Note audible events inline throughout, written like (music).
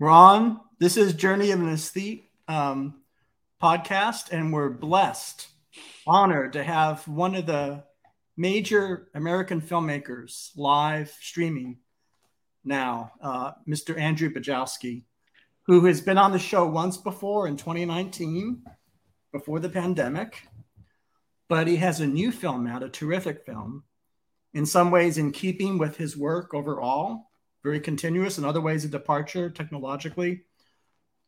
We're on. This is Journey of an Aesthete um, podcast, and we're blessed, honored to have one of the major American filmmakers live streaming now, uh, Mr. Andrew Bujalski, who has been on the show once before in 2019, before the pandemic. But he has a new film out, a terrific film, in some ways in keeping with his work overall very continuous. In other ways, of departure technologically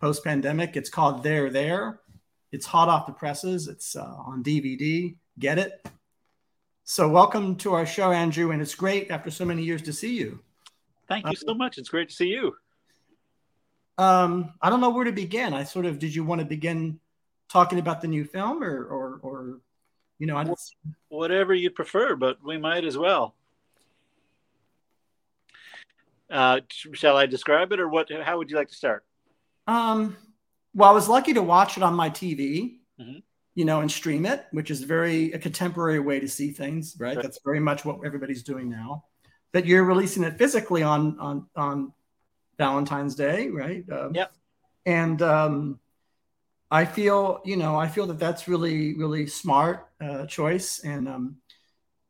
post pandemic. It's called There There. It's hot off the presses. It's uh, on DVD. Get it? So, welcome to our show, Andrew. And it's great after so many years to see you. Thank you so much. It's great to see you. Um, I don't know where to begin. I sort of did you want to begin talking about the new film or or, or you know, I whatever you prefer, but we might as well. Uh, shall I describe it, or what? How would you like to start? Um, well, I was lucky to watch it on my TV, mm-hmm. you know, and stream it, which is very a contemporary way to see things, right? That's very much what everybody's doing now. But you're releasing it physically on on on Valentine's Day, right? Um, yep. And um, I feel, you know, I feel that that's really really smart uh, choice, and um,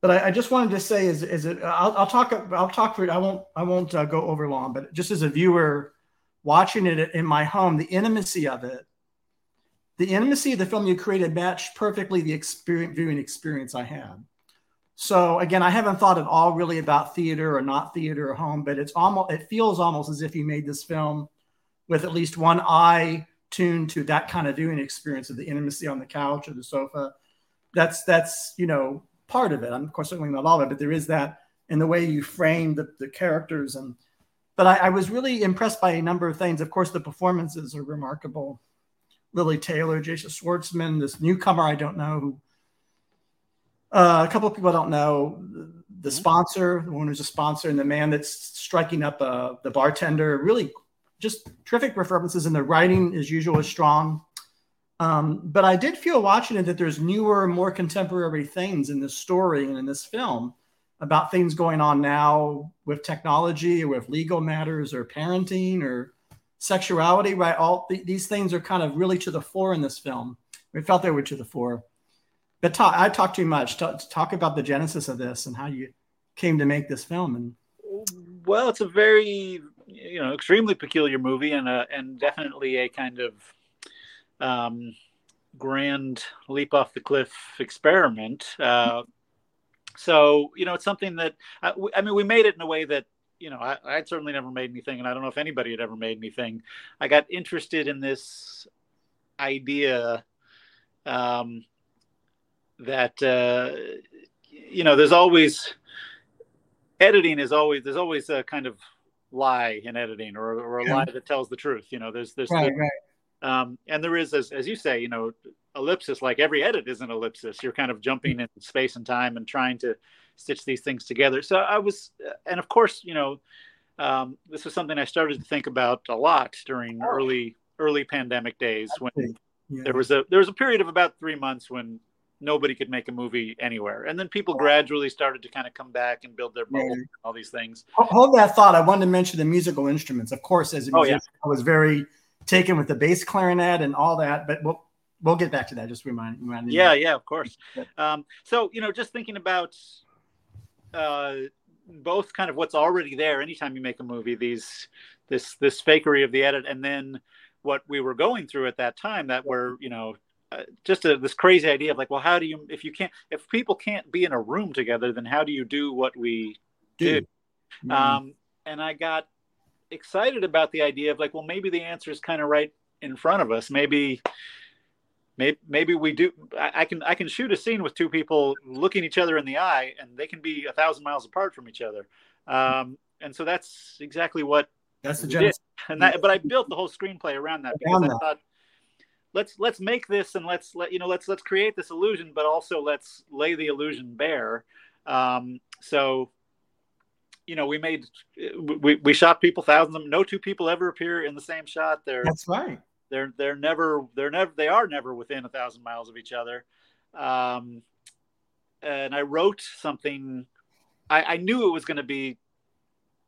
but I, I, just wanted to say is is it I'll, I'll talk I'll talk for I won't I won't uh, go over long but just as a viewer watching it in my home the intimacy of it the intimacy of the film you created matched perfectly the experience viewing experience I had. So again I haven't thought at all really about theater or not theater or home but it's almost it feels almost as if you made this film with at least one eye tuned to that kind of viewing experience of the intimacy on the couch or the sofa. That's that's you know part of it. I'm of course certainly not all of it, but there is that in the way you frame the, the characters. And but I, I, was really impressed by a number of things. Of course, the performances are remarkable. Lili Taylor, Jason Schwartzman, this newcomer I don't know who uh, a couple of people I don't know. The mm-hmm. sponsor, the one who's a sponsor, and the man that's striking up uh, the bartender. Really, just terrific performances, and the writing, as usual, is strong. Um, but I did feel watching it that there's newer, more contemporary things in this story and in this film about things going on now with technology or with legal matters or parenting or sexuality, right? All th- these things are kind of really to the fore in this film. We felt they were to the fore. But talk, I talk too much. Talk, talk about the genesis of this and how you came to make this film. And well, it's a very, you know, extremely peculiar movie and a, and definitely a kind of um, grand leap off the cliff experiment. Uh, so you know, it's something that I, I, mean, we made it in a way that you know I, I'd certainly never made anything, and I don't know if anybody had ever made anything. I got interested in this idea um, that uh, you know, there's always editing is always there's always a kind of lie in editing or, or a yeah. lie that tells the truth you know there's there's right, right. Um, and there is, as, as you say, you know, ellipsis, like every edit is an ellipsis. You're kind of jumping in space and time and trying to stitch these things together. So I was, and of course, you know, um, this was something I started to think about a lot during oh. early early pandemic days when yeah. there was a there was a period of about three months when nobody could make a movie anywhere, and then people gradually started to kind of come back and build their bubble, yeah. all these things. Hold that thought. I wanted to mention the musical instruments. Of course, as a musician, oh, yeah. I was very taken with the bass clarinet and all that. But we'll we'll get back to that. Just remind, remind Yeah, yeah, of course. Um, so you know, just thinking about uh, both kind of what's already there. Anytime you make a movie, these this this fakery of the edit, and then what we were going through at that time that were you know uh, just a, this crazy idea of like, well, how do you if you can't if people can't be in a room together, then how do you do what we do? Mm-hmm. Um, and I got excited about the idea of like, well, maybe the answer is kind of right in front of us. Maybe, maybe, maybe we do. I, I, can I can shoot a scene with two people looking each other in the eye, and they can be a thousand miles apart from each other. Um, and so that's exactly what that's the genesis. And that, but I built the whole screenplay around that because around I thought let's let's make this and let's let you know let's let's create this illusion, but also let's lay the illusion bare. Um, so you know, we made we, we shot people thousands of them. No two people ever appear in the same shot. They're that's right. They're they're never they're never they are never within a thousand miles of each other. Um, and I wrote something. I, I knew it was going to be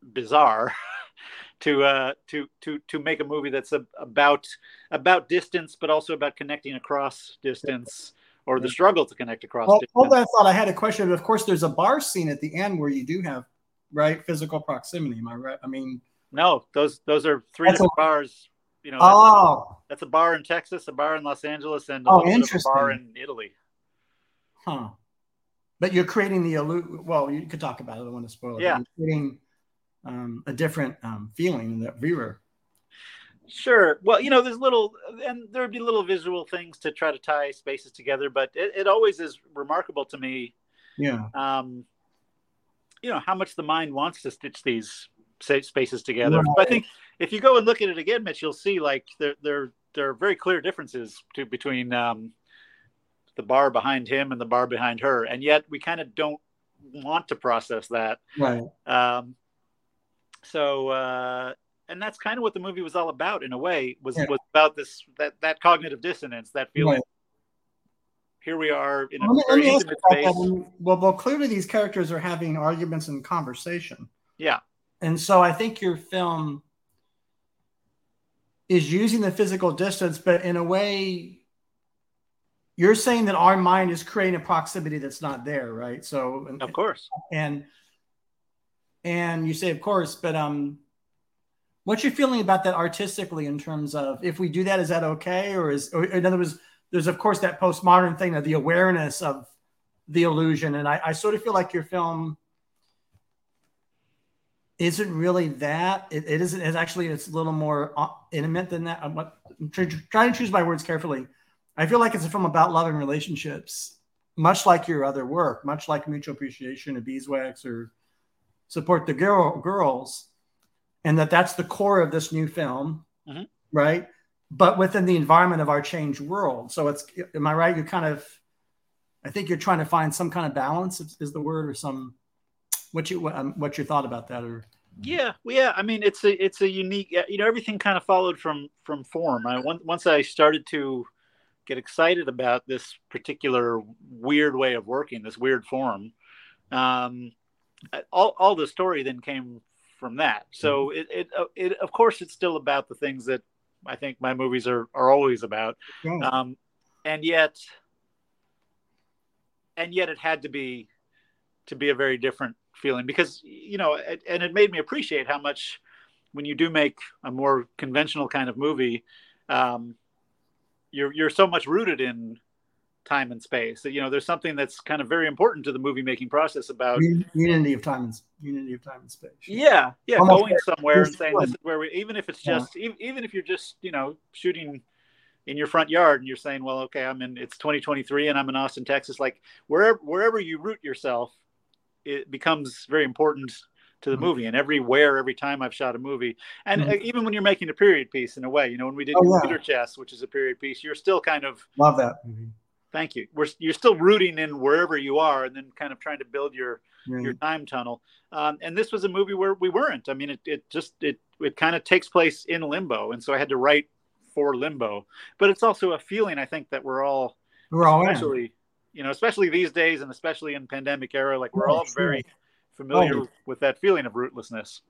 bizarre (laughs) to uh, to to to make a movie that's a, about about distance, but also about connecting across distance or the struggle to connect across. Well, hold that thought. I had a question. Of course, there's a bar scene at the end where you do have right physical proximity. Am I right? I mean, no, those those are three different a, bars. You know, oh, that's, that's, a bar in Texas, a bar in Los Angeles, and a, oh, interesting. bar in Italy. Huh. But you're creating the illusion. Well, you could talk about it. I don't want to spoil it. Yeah. You're creating um, a different um, feeling in the viewer. Sure. Well, you know, there's little, and there would be little visual things to try to tie spaces together, but it, it always is remarkable to me. Yeah. Um, you know how much the mind wants to stitch these spaces together. Right. But I think if you go and look at it again, Mitch, you'll see like there there there are very clear differences to, between um, the bar behind him and the bar behind her, and yet we kind of don't want to process that. Right. Um, so uh, and that's kind of what the movie was all about in a way was yeah. was about this that that cognitive dissonance that feeling right. Here we are in a well, very intimate space. Well well clearly these characters are having arguments and conversation. Yeah. And so i think your film is using the physical distance but in a way you're saying that our mind is creating a proximity that's not there right? So of course. and and you say of course but um What's your feeling about that artistically in terms of if we do that, is that okay? Or is, or in other words, there's of course that postmodern thing of the awareness of the illusion. And I, I sort of feel like your film isn't really that. It, it isn't, it's actually, it's a little more uh, intimate than that. I'm, I'm trying to choose my words carefully. I feel like it's a film about love and relationships, much like your other work, much like Mutual Appreciation of Beeswax or Support the Girl, Girls and that that's the core of this new film, mm-hmm. right? But within the environment of our changed world. So it's, am I right? You kind of, I think you're trying to find some kind of balance is, is the word or some, what you, um, what your thought about that or? Yeah, well, yeah. I mean, it's a it's a unique. You know, everything kind of followed from from form. I once I started to get excited about this particular weird way of working, this weird form. Um, all all the story then came from that. So mm-hmm. it, it, it, of course, it's still about the things that I think my movies are, are always about. Yeah. Um, and yet, and yet it had to be, to be a very different feeling because, you know, it, and it made me appreciate how much when you do make a more conventional kind of movie, um, you're, you're so much rooted in time and space. You know, there's something that's kind of very important to the movie making process about unity of time and unity of time and space. Yeah, yeah, Almost going somewhere and saying this is where we. Even if it's just, yeah. even, even if you're just, you know, shooting in your front yard and you're saying, well, okay, I'm in. It's 2023 and I'm in Austin, Texas. Like wherever wherever you root yourself, it becomes very important to the mm-hmm. movie and everywhere every time i've shot a movie and mm-hmm. even when you're making a period piece in a way you know when we did oh, computer yeah. chess which is a period piece you're still kind of love that movie Thank you. We're, you're still rooting in wherever you are, and then kind of trying to build your right. your time tunnel. Um, and this was a movie where we weren't. I mean, it, it just it it kind of takes place in limbo, and so I had to write for limbo. But it's also a feeling I think that we're all we're all especially in. you know especially these days, and especially in pandemic era, like we're oh, all sure. very familiar oh. with that feeling of rootlessness.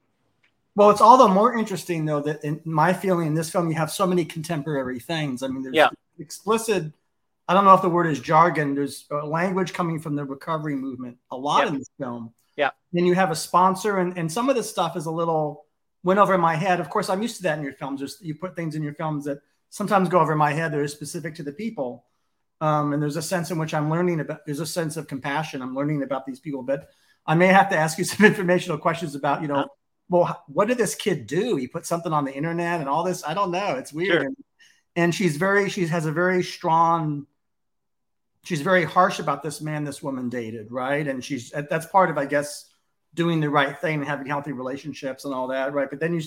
Well, it's all the more interesting though that in my feeling in this film you have so many contemporary things. I mean, there's yeah. explicit I don't know if the word is jargon. There's language coming from the recovery movement a lot yep. in this film. Yeah. Then you have a sponsor, and, and some of this stuff is a little went over my head. Of course, I'm used to that in your films. There's, you put things in your films that sometimes go over my head that are specific to the people. Um, and there's a sense in which I'm learning about, there's a sense of compassion. I'm learning about these people, but I may have to ask you (laughs) some informational questions about, you know, well, what did this kid do? He put something on the internet and all this. I don't know. It's weird. Sure. And, and she's very, she has a very strong she's very harsh about this man this woman dated, right? And she's that's part of, I guess, doing the right thing and having healthy relationships and all that, right? But then you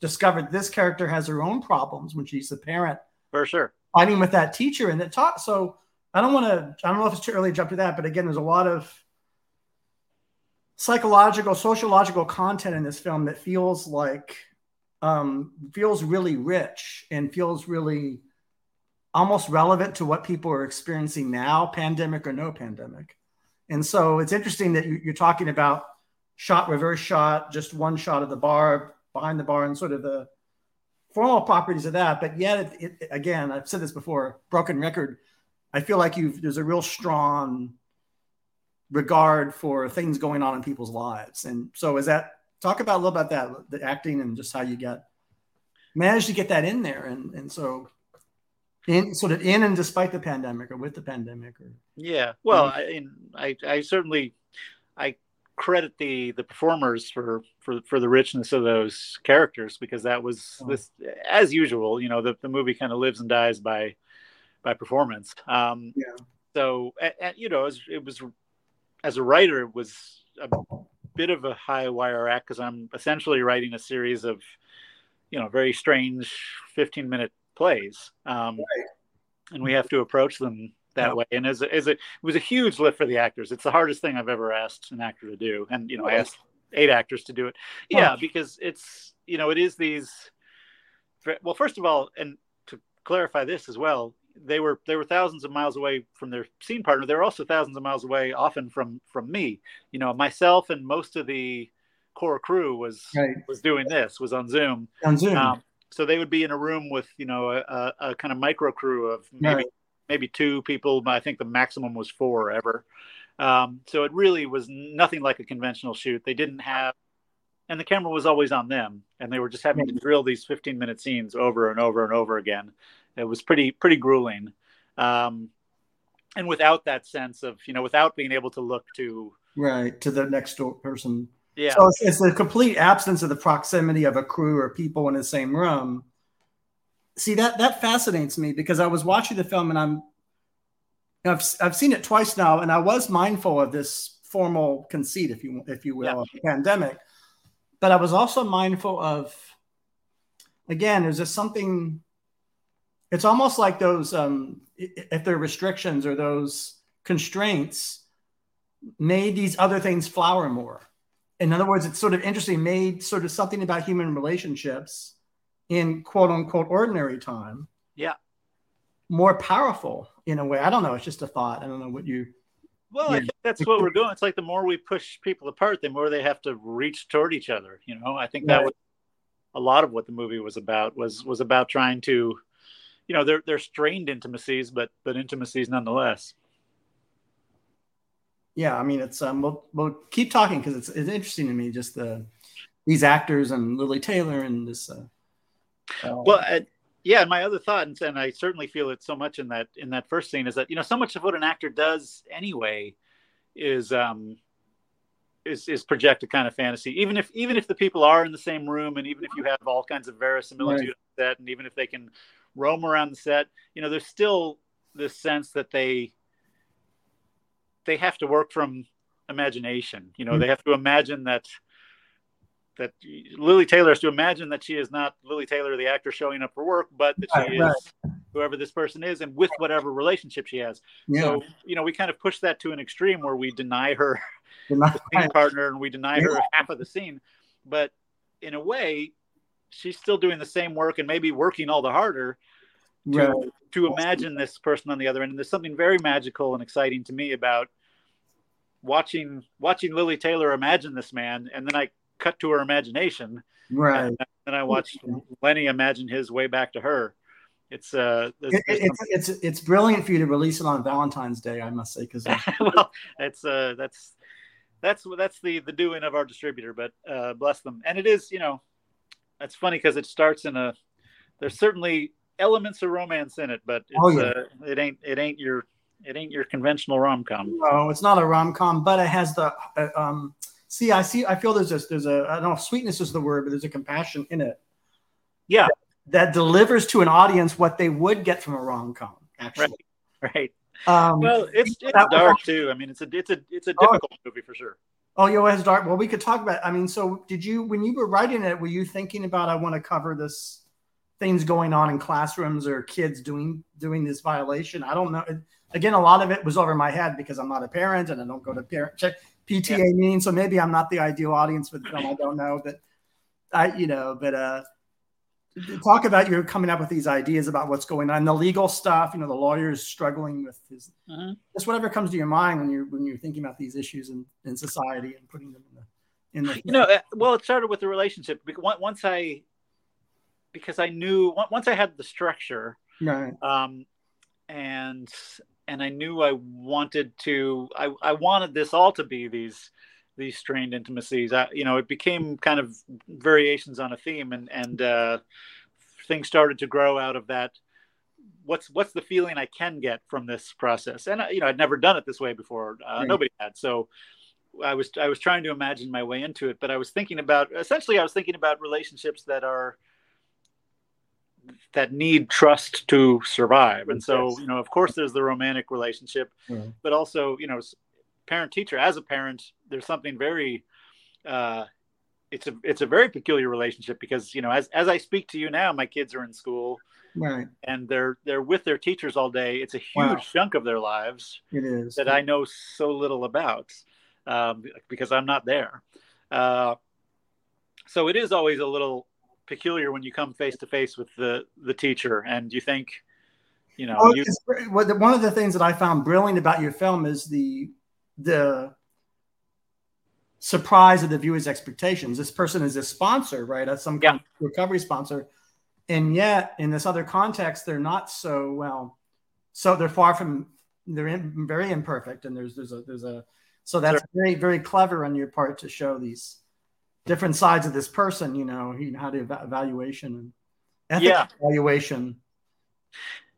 discovered this character has her own problems when she's a parent, for sure, fighting with that teacher and that talk. So I don't want to. I don't know if it's too early to jump to that, but again, there's a lot of psychological, sociological content in this film that feels like um, feels really rich and feels really almost relevant to what people are experiencing now, pandemic or no pandemic. And so it's interesting that you're talking about shot, reverse shot, just one shot of the bar, behind the bar and sort of the formal properties of that. But yet, it, it, again, I've said this before, broken record. I feel like you've there's a real strong regard for things going on in people's lives. And so, is that talk about a little about that, the acting and just how you get managed to get that in there, and and so in sort of in and despite the pandemic or with the pandemic or yeah well i i, I certainly i credit the the performers for for for the richness of those characters because that was oh. this as usual you know the, the movie kind of lives and dies by by performance. Um yeah. so and, and you know it was, it was as a writer it was a bit of a high wire act because i'm essentially writing a series of you know very strange 15 minute plays um right. and we have to approach them that way. And as as a, it was a huge lift for the actors. It's the hardest thing I've ever asked an actor to do. And, you know, I asked eight actors to do it. Yeah, because it's, you know, it is these, well, first of all, and to clarify this as well, they were, they were thousands of miles away from their scene partner. They were also thousands of miles away often from, from me, you know, myself and most of the core crew was, right. was doing this was on Zoom. On Zoom. Um, so they would be in a room with, you know, a, a, kind of micro crew of maybe right maybe two people. I think the maximum was four ever. Um, so it really was nothing like a conventional shoot. They didn't have, and the camera was always on them, and they were just having to drill these 15 minute scenes over and over and over again. It was pretty pretty grueling, um, and without that sense of you know, without being able to look to right to the next door person. Yeah. So it's, it's the complete absence of the proximity of a crew or people in the same room see that that fascinates me because I was watching the film and I'm I've I've seen it twice now and I was mindful of this formal conceit, if you if you will, yeah. of the pandemic, but I was also mindful of again, there's just something. It's almost like those um, if there are restrictions or those constraints made these other things flower more. In other words, it's sort of interesting, made sort of something about human relationships in quote unquote ordinary time yeah. more powerful in a way. I don't know. It's just a thought. I don't know what you well i think that's what we're doing. It's like the more we push people apart the more they have to reach toward each other you know? I think that right. was a lot of what the movie was about was was about trying to you know they're they're strained intimacies but but intimacies nonetheless yeah i mean it's um we'll, we'll keep talking because it's, it's interesting to me just the these actors and Lili Taylor and this uh, well, uh, yeah. My other thought, and, and I certainly feel it so much in that in that first scene, is that you know so much of what an actor does anyway is um is is project a kind of fantasy. Even if even if the people are in the same room, and even if you have all kinds of verisimilitude right. set, and even if they can roam around the set, you know, there's still this sense that they they have to work from imagination. You know, mm-hmm. they have to imagine that that Lili Taylor has to imagine that she is not Lili Taylor, the actor showing up for work, but that right, she right. is whoever this person is, and with whatever relationship she has. Yeah. So you know, we kind of push that to an extreme where we deny her (laughs) deny. scene partner and we deny yeah. her half of the scene. But in a way, she's still doing the same work and maybe working all the harder to right. to imagine this person on the other end. And there's something very magical and exciting to me about watching watching Lili Taylor imagine this man, and then I cut to her imagination. Right. And then I watched Lennie imagine his way back to her. It's uh, it's, it's, it's it's brilliant for you to release it on Valentine's Day, I must say, because (laughs) well, it's uh, that's that's that's the the doing of our distributor, but uh, bless them. And it is, you know, that's funny because it starts in a. There's certainly elements of romance in it, but it's, oh, yeah. uh, it ain't it ain't your it ain't your conventional rom com. No, it's not a rom com, but it has the uh, um see, I see, I feel there's a, there's a, I don't know if sweetness is the word, but there's a compassion in it. Yeah. That, that delivers to an audience what they would get from a rom com, actually. Right. right. Um, well, it's, it's dark too. I mean, it's a, it's a, it's a oh. difficult oh, movie for sure. Oh, yeah, it's dark. Well, we could talk about. I mean, so did you when you were writing it? Were you thinking about I want to cover this things going on in classrooms or kids doing doing this violation? I don't know. Again, a lot of it was over my head because I'm not a parent and I don't go to parent check PTA yeah. meeting. So maybe I'm not the ideal audience for the film. I don't know, but I, you know, but uh, talk about you're coming up with these ideas about what's going on, the legal stuff. You know, the lawyers struggling with his, uh-huh. just whatever comes to your mind when you're when you're thinking about these issues in, in society and putting them in the in the you know uh, well it started with the relationship once i because i knew once i had the structure right. um and and i knew i wanted to i i wanted this all to be these these strained intimacies. I, you know it became kind of variations on a theme and and uh things started to grow out of that what's what's the feeling i can get from this process? And you know i'd never done it this way before uh, right. nobody had. So I was I was trying to imagine my way into it, but I was thinking about essentially I was thinking about relationships that are that need trust to survive. And so, you know, of course there's the romantic relationship, mm-hmm. but also, you know, parent teacher as a parent, there's something very uh it's a it's a very peculiar relationship because, you know, as as I speak to you now, my kids are in school. Right. And they're they're with their teachers all day. It's a huge wow. chunk of their lives. It is. That I know so little about um, because I'm not there. Uh, so it is always a little peculiar when you come face to face with the the teacher and you think, you know, oh, you... one of the things that I found brilliant about your film is the the surprise of the viewer's expectations. This person is a sponsor, right? As some kind yeah. of recovery sponsor. And yet, in this other context, they're not so well. So they're far from. They're in, very imperfect, and there's there's a there's a so that's sure. very, very clever on your part to show these different sides of this person, you know, how to evaluation and yeah. evaluation.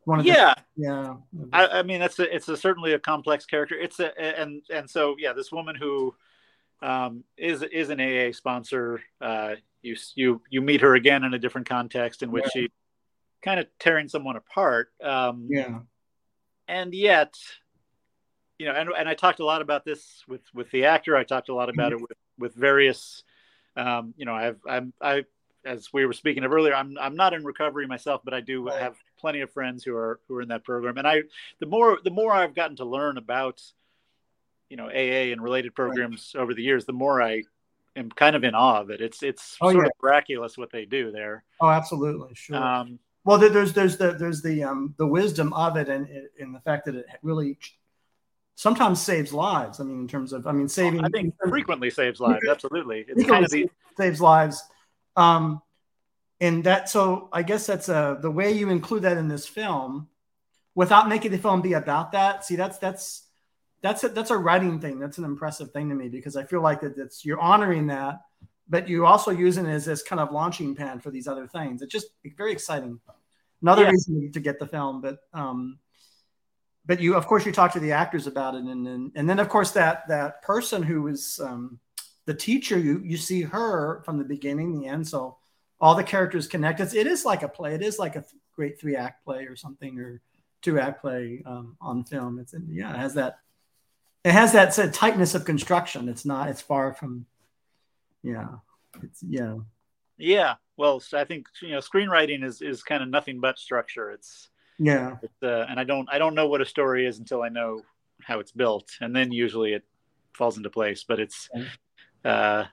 One of yeah, the, yeah. I, I, mean, that's a, it's a, certainly a complex character. It's a, and, and so, yeah, this woman who um, is, is an AA sponsor, uh, you, you, you meet her again in a different context in which yeah. she kind of tearing someone apart. Um, yeah. And yet, you know, and, and I talked a lot about this with with the actor. I talked a lot about it with with various, um, you know, I've I'm I as we were speaking of earlier, I'm I'm not in recovery myself, but I do have plenty of friends who are who are in that program. And I the more the more I've gotten to learn about, you know, AA and related programs right. over the years, the more I am kind of in awe of it. It's it's oh, sort yeah. of miraculous what they do there. Oh, absolutely, sure. Um, well, there's there's the there's the um, the wisdom of it, and in the fact that it really sometimes saves lives. I mean, in terms of, I mean, saving. I think frequently saves lives. Absolutely, it's kind of the saves lives. Um, and that, so I guess that's uh, the way you include that in this film, without making the film be about that. See, that's that's that's a, that's a writing thing. That's an impressive thing to me because I feel like that it's you're honoring that, but you're also using it as this kind of launching pad for these other things. It's just very exciting. Another reason to get the film, but um, but you, of course, you talk to the actors about it, and then and then of course that that person who was um, the teacher, you you see her from the beginning, the end. So all the characters connect. It's, it is like a play. It is like a th- great three act play or something, or two act play um, on film. It's yeah, it has that. It has that said tightness of construction. It's not. It's far from. Yeah. It's yeah. Yeah. Well, I think you know screenwriting is is kind of nothing but structure. It's yeah. Uh, and I don't I don't know what a story is until I know how it's built, and then usually it falls into place. But it's, uh,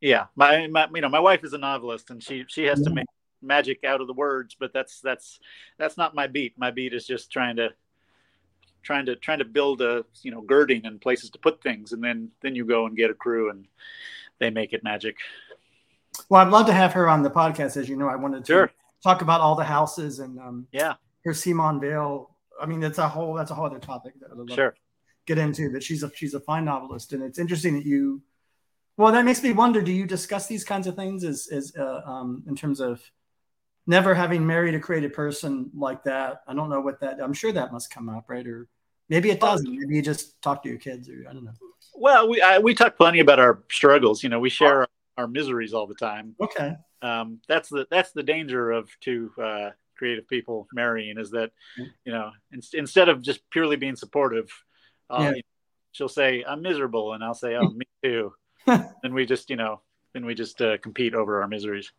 yeah, my, my you know my wife is a novelist, and she she has to make magic out of the words, but that's that's that's not my beat. My beat is just trying to trying to trying to build a you know girding and places to put things, and then then you go and get a crew and they make it magic. Well, I'd love to have her on the podcast. As you know, I wanted to sure talk about all the houses and um, yeah, her Simon Vale. I mean, that's a whole that's a whole other topic that I'd sure. get into. But she's a she's a fine novelist, and it's interesting that you. Well, that makes me wonder: Do you discuss these kinds of things as as uh, um, in terms of never having married a creative person like that? I don't know what that. I'm sure that must come up, right? Or maybe it doesn't. Maybe you just talk to your kids, or I don't know. Well, we I, we talk plenty about our struggles. You know, we share our, our miseries all the time. Okay um, that's the that's the danger of two uh, creative people marrying is that you know in, instead of just purely being supportive, yeah. she'll say I'm miserable, and I'll say oh (laughs) me too, (laughs) and we just you know then we just uh, compete over our miseries.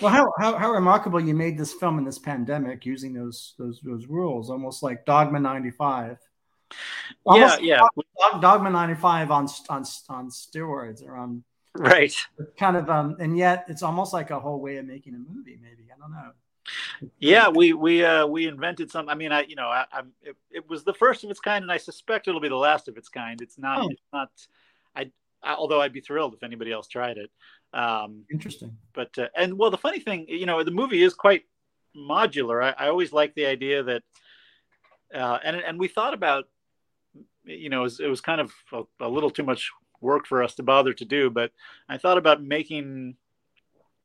Well, how, how, how remarkable you made this film in this pandemic using those those those rules, almost like Dogma '95. Almost yeah, yeah. Dogma '95 on on on steroids or on right kind of um and yet it's almost like a whole way of making a movie maybe i don't know Yeah, we we uh, we invented some. I mean, I you know, I, am it, it, was the first of its kind, and I suspect it'll be the last of its kind. It's not. Oh. It's not. I, I, although I'd be thrilled if anybody else tried it. Um, Interesting. But uh, and well, the funny thing, you know, the movie is quite modular. I, I always like the idea that, uh, and and we thought about, you know, it was, it was kind of a, a little too much work for us to bother to do, but I thought about making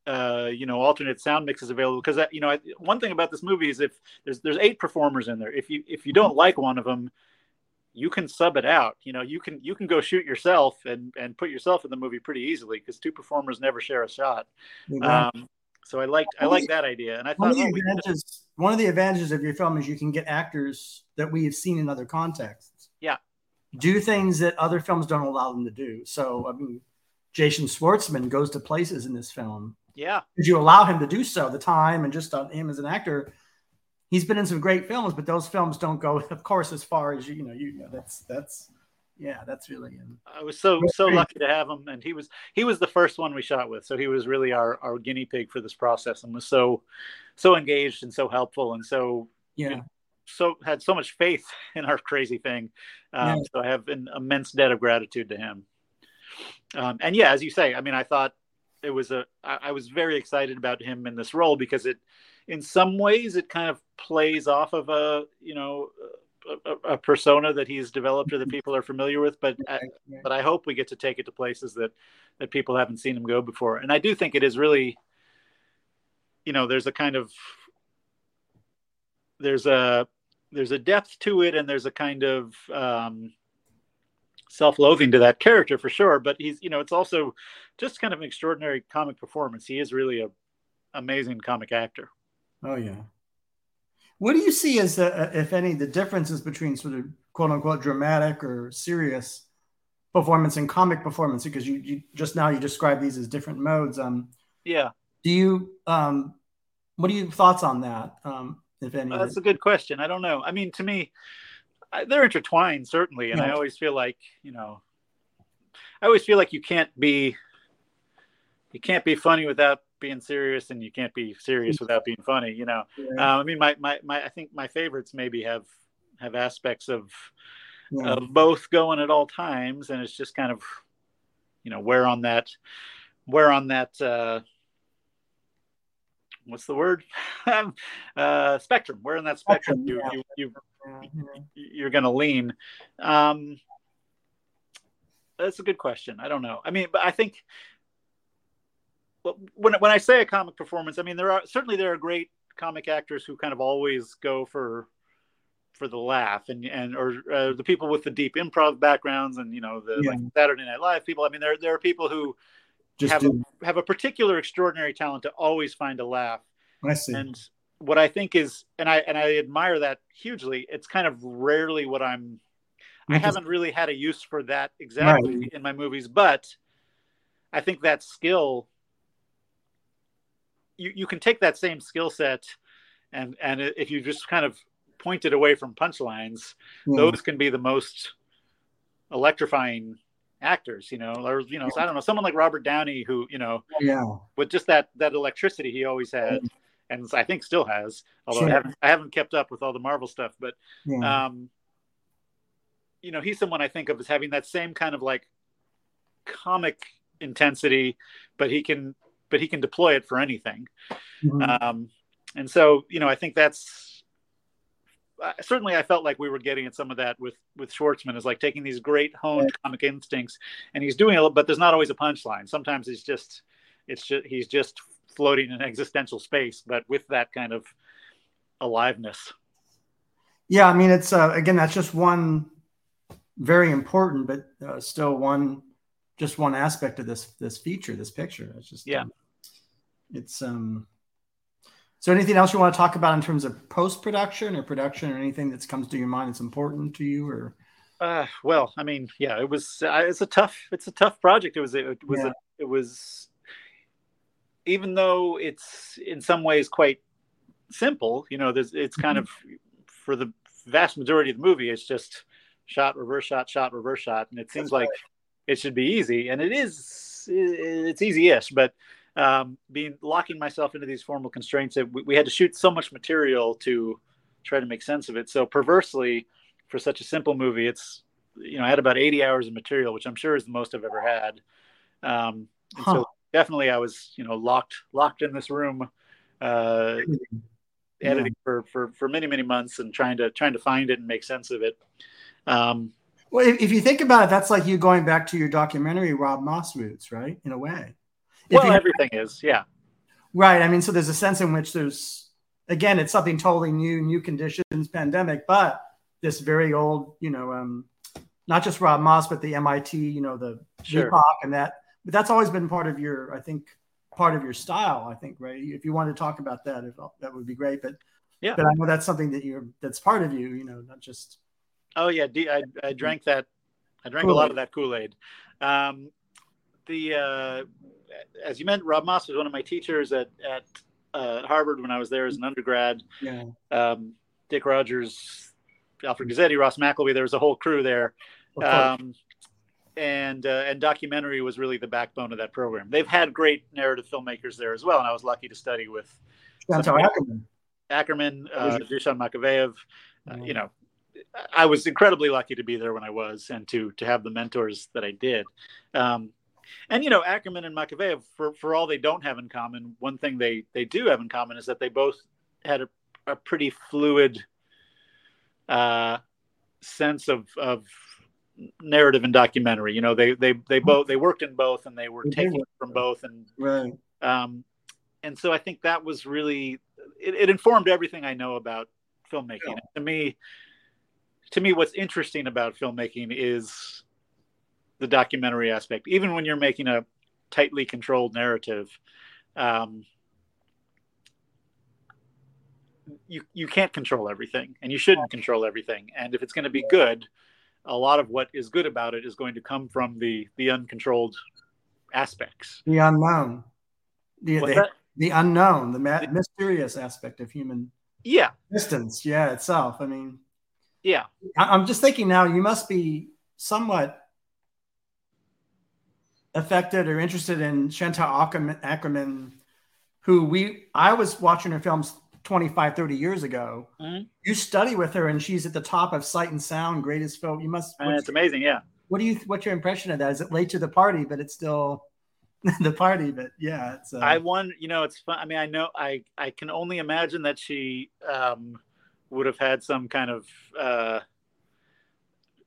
uh, you know alternate sound mixes available because you know one thing about this movie is if there's there's eight performers in there. If you if you don't like one of them you can sub it out. You know you can you can go shoot yourself and and put yourself in the movie pretty easily because two performers never share a shot. Um, so i liked i like that idea and i thought one of, the oh, advantages, one of the advantages of your film is you can get actors that we have seen in other contexts. Yeah do things that other films don't allow them to do so i mean jason schwartzman goes to places in this film yeah. Did you allow him to do so? The time and just on him as an actor, he's been in some great films, but those films don't go, (laughs) of course, as far as you, you know. You know, that's that's yeah, that's really. Um, I was so so lucky to have him, and he was he was the first one we shot with, so he was really our our guinea pig for this process, and was so so engaged and so helpful, and so yeah. So had so much faith (laughs) in our crazy thing. Um, yeah. So I have an immense debt of gratitude to him. Um, and yeah, as you say, I mean, I thought it was a I, I was very excited about him in this role because it in some ways it kind of plays off of a you know a, a, persona that he's developed or that people are familiar with but I, but I hope we get to take it to places that that people haven't seen him go before and I do think it is really you know there's a kind of there's a there's a depth to it and there's a kind of um, self-loathing to that character for sure but he's you know it's also just kind of an extraordinary comic performance. He is really a amazing comic actor. Oh yeah. What do you see as the, uh, if any the differences between sort of quote unquote dramatic or serious performance and comic performance? Because you, you just now you describe these as different modes. Um yeah. do you um what are your thoughts on that? Um if any uh, that's a good question i don't know i mean to me they're intertwined certainly, and yeah. I always feel like you know, I always feel like you can't be you can't be funny without being serious, and you can't be serious mm. without being funny. You know, yeah. um, I mean, my, my my I think my favorites maybe have have aspects of yeah. of both going at all times, and it's just kind of you know where on that where on that uh, what's the word (laughs) uh, spectrum where in that spectrum you, you, you you're going to lean? Um, that's a good question. I don't know. I mean, but I think when when I say a comic performance, I mean there are certainly there are great comic actors who kind of always go for for the laugh and and or uh, the people with the deep improv backgrounds and you know the yeah. like Saturday Night Live people. I mean there there are people who Just have do. a, have a particular extraordinary talent to always find a laugh. I see. And what I think is, and I and I admire that hugely. It's kind of rarely what I'm. I haven't really had a use for that exactly right. in my movies, but I think that skill. You you can take that same skill set, and and if you just kind of point it away from punchlines, mm. those can be the most electrifying actors you know or you know i don't know someone like robert downey who you know yeah with just that that electricity he always had and I think still has. Although sure. I haven't I haven't kept up with all the Marvel stuff, but yeah. um, you know, he's someone I think of as having that same kind of like comic intensity, but he can but he can deploy it for anything. Mm-hmm. Um, and so you know, I think that's certainly I felt like we were getting at some of that with with Schwartzman is like taking these great honed comic instincts, and he's doing it, but there's not always a punchline. Sometimes he's just it's just he's just floating in existential space, but with that kind of aliveness. Yeah, I mean, it's uh, again, that's just one very important, but uh, still one, just one aspect of this this feature, this picture. It's just yeah, um, it's um. So, anything else you want to talk about in terms of post production or production, or anything that comes to your mind that's important to you, or? Uh, well, I mean, yeah, it was. Uh, it's a tough. It's a tough project. It was. It was. Yeah. A, it was even though it's in some ways quite simple, you know, there's it's kind mm-hmm. of for the vast majority of the movie, it's just shot, reverse shot, shot, reverse shot, and it seems That's like right. it should be easy, and it is. It's easy-ish, but um, being locking myself into these formal constraints that we, we, had to shoot so much material to try to make sense of it. So perversely, for such a simple movie, it's you know I had about 80 hours of material, which I'm sure is the most I've ever had. Um, and huh. so definitely I was you know locked locked in this room. Uh, yeah. editing for, for for many many months and trying to trying to find it and make sense of it um, well, if, if, you think about it, that's like you going back to your documentary Rob Moss roots, right? In a way. Well, you, everything is, yeah. Right. I mean, so there's a sense in which there's, again, it's something totally new, new conditions, pandemic, but this very old, you know, um, not just Rob Moss, but the MIT, you know, the sure. and that. But that's always been part of your, I think, part of your style. I think, right? If you want to talk about that, if, that would be great. But yeah, but I know that's something that you're that's part of you. You know, not just Oh yeah, I, I drank that. I drank Kool-Aid. a lot of that Kool Aid. Um, the uh, as you meant, Rob Moss was one of my teachers at at uh, Harvard when I was there as an undergrad. Yeah. Um, Dick Rogers, Alfred Guzzetti, Ross McElwee. There was a whole crew there. Um, and uh, and documentary was really the backbone of that program. They've had great narrative filmmakers there as well, and I was lucky to study with Akerman, Akerman, uh, Dusan Makavejev. Uh, you know, I was incredibly lucky to be there when I was and to to have the mentors that I did. Um, and you know, Akerman and Makavejev, for for all they don't have in common, one thing they they do have in common is that they both had a, a pretty fluid uh, sense of of narrative and documentary. You know, they they they both they worked in both and they were taking from both and right. Um, and so I think that was really it, it informed everything I know about filmmaking. Yeah. To me, to me, what's interesting about filmmaking is the documentary aspect. Even when you're making a tightly controlled narrative, um, you you can't control everything, and you shouldn't control everything. And if it's going to be good, a lot of what is good about it is going to come from the the uncontrolled aspects, the unknown, the the, the, unknown, the, ma- the mysterious aspect of human yeah distance, yeah itself. I mean yeah. I'm just thinking now you must be somewhat affected or interested in Chantal Ackerman, Akerman, who we I was watching her films 25, 30 years ago. Mm-hmm. You study with her and she's at the top of Sight and Sound, greatest film. You must and it's amazing, yeah. What do you what's your impression of that? Is it late to the party, but it's still (laughs) the party, but yeah, it's uh... I won, you know, it's fun. I mean, I know I I can only imagine that she um would have had some kind of uh,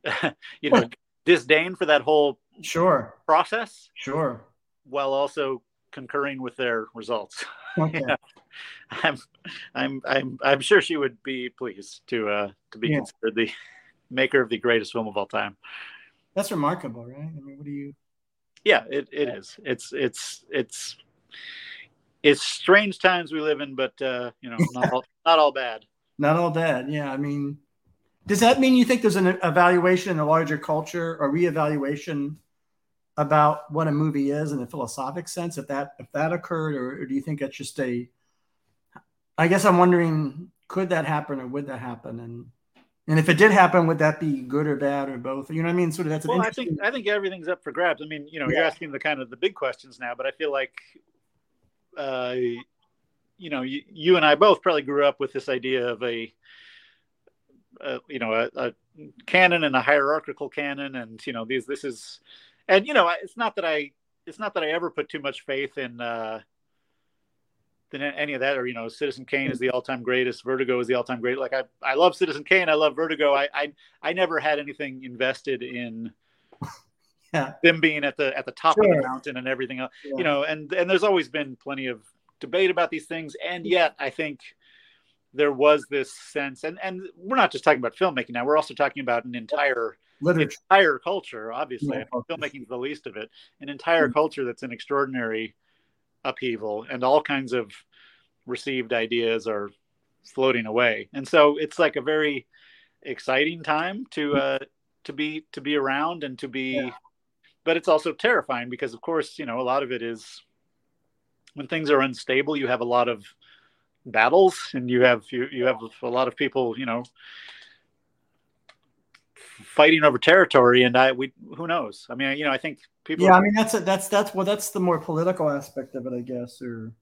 (laughs) you know disdain for that whole sure process sure while also concurring with their results (laughs) okay. yeah. (laughs) i'm i'm i'm i'm sure she would be pleased to uh to be yeah. considered the (laughs) maker of the greatest film of all time that's remarkable right i mean what do you yeah it, it is it's it's it's it's strange times we live in but uh you know not all, not all bad not all bad. Yeah. I mean, does that mean you think there's an evaluation in the larger culture or reevaluation about what a movie is in a philosophic sense if that if that occurred or, or do you think it's just a i guess i'm wondering could that happen or would that happen? And and if it did happen would that be good or bad or both? You know what i mean? Sort of that's well i think i think everything's up for grabs. I mean you know yeah. you're asking the kind of the big questions now but i feel like uh you know, you, you and I both probably grew up with this idea of a, a you know, a, a, canon and a hierarchical canon, and you know, these this is, and you know, it's not that I, it's not that I ever put too much faith in. uh than any of that, or you know, Citizen Kane is the all-time greatest. Vertigo is the all-time great. Like I, I love Citizen Kane. I love Vertigo. I, I, I never had anything invested in (laughs) yeah. them being at the at the top sure. of the mountain and everything else. Yeah. You know, and and there's always been plenty of debate about these things, and yet I think there was this sense, and and we're not just talking about filmmaking now; we're also talking about an entire Literature. entire culture. Obviously, yeah. filmmaking is the least of it. An entire mm-hmm. culture that's in extraordinary upheaval, and all kinds of received ideas are floating away, and so it's like a very exciting time to uh, to be to be around and to be. Yeah. But it's also terrifying because, of course, you know, a lot of it is when things are unstable, you have a lot of battles, and you have you you have a lot of people, you know, fighting over territory, and I we who knows? I mean, you know, I think people. Yeah, I mean that's a, that's that's well, that's the more political aspect of it, I guess, or.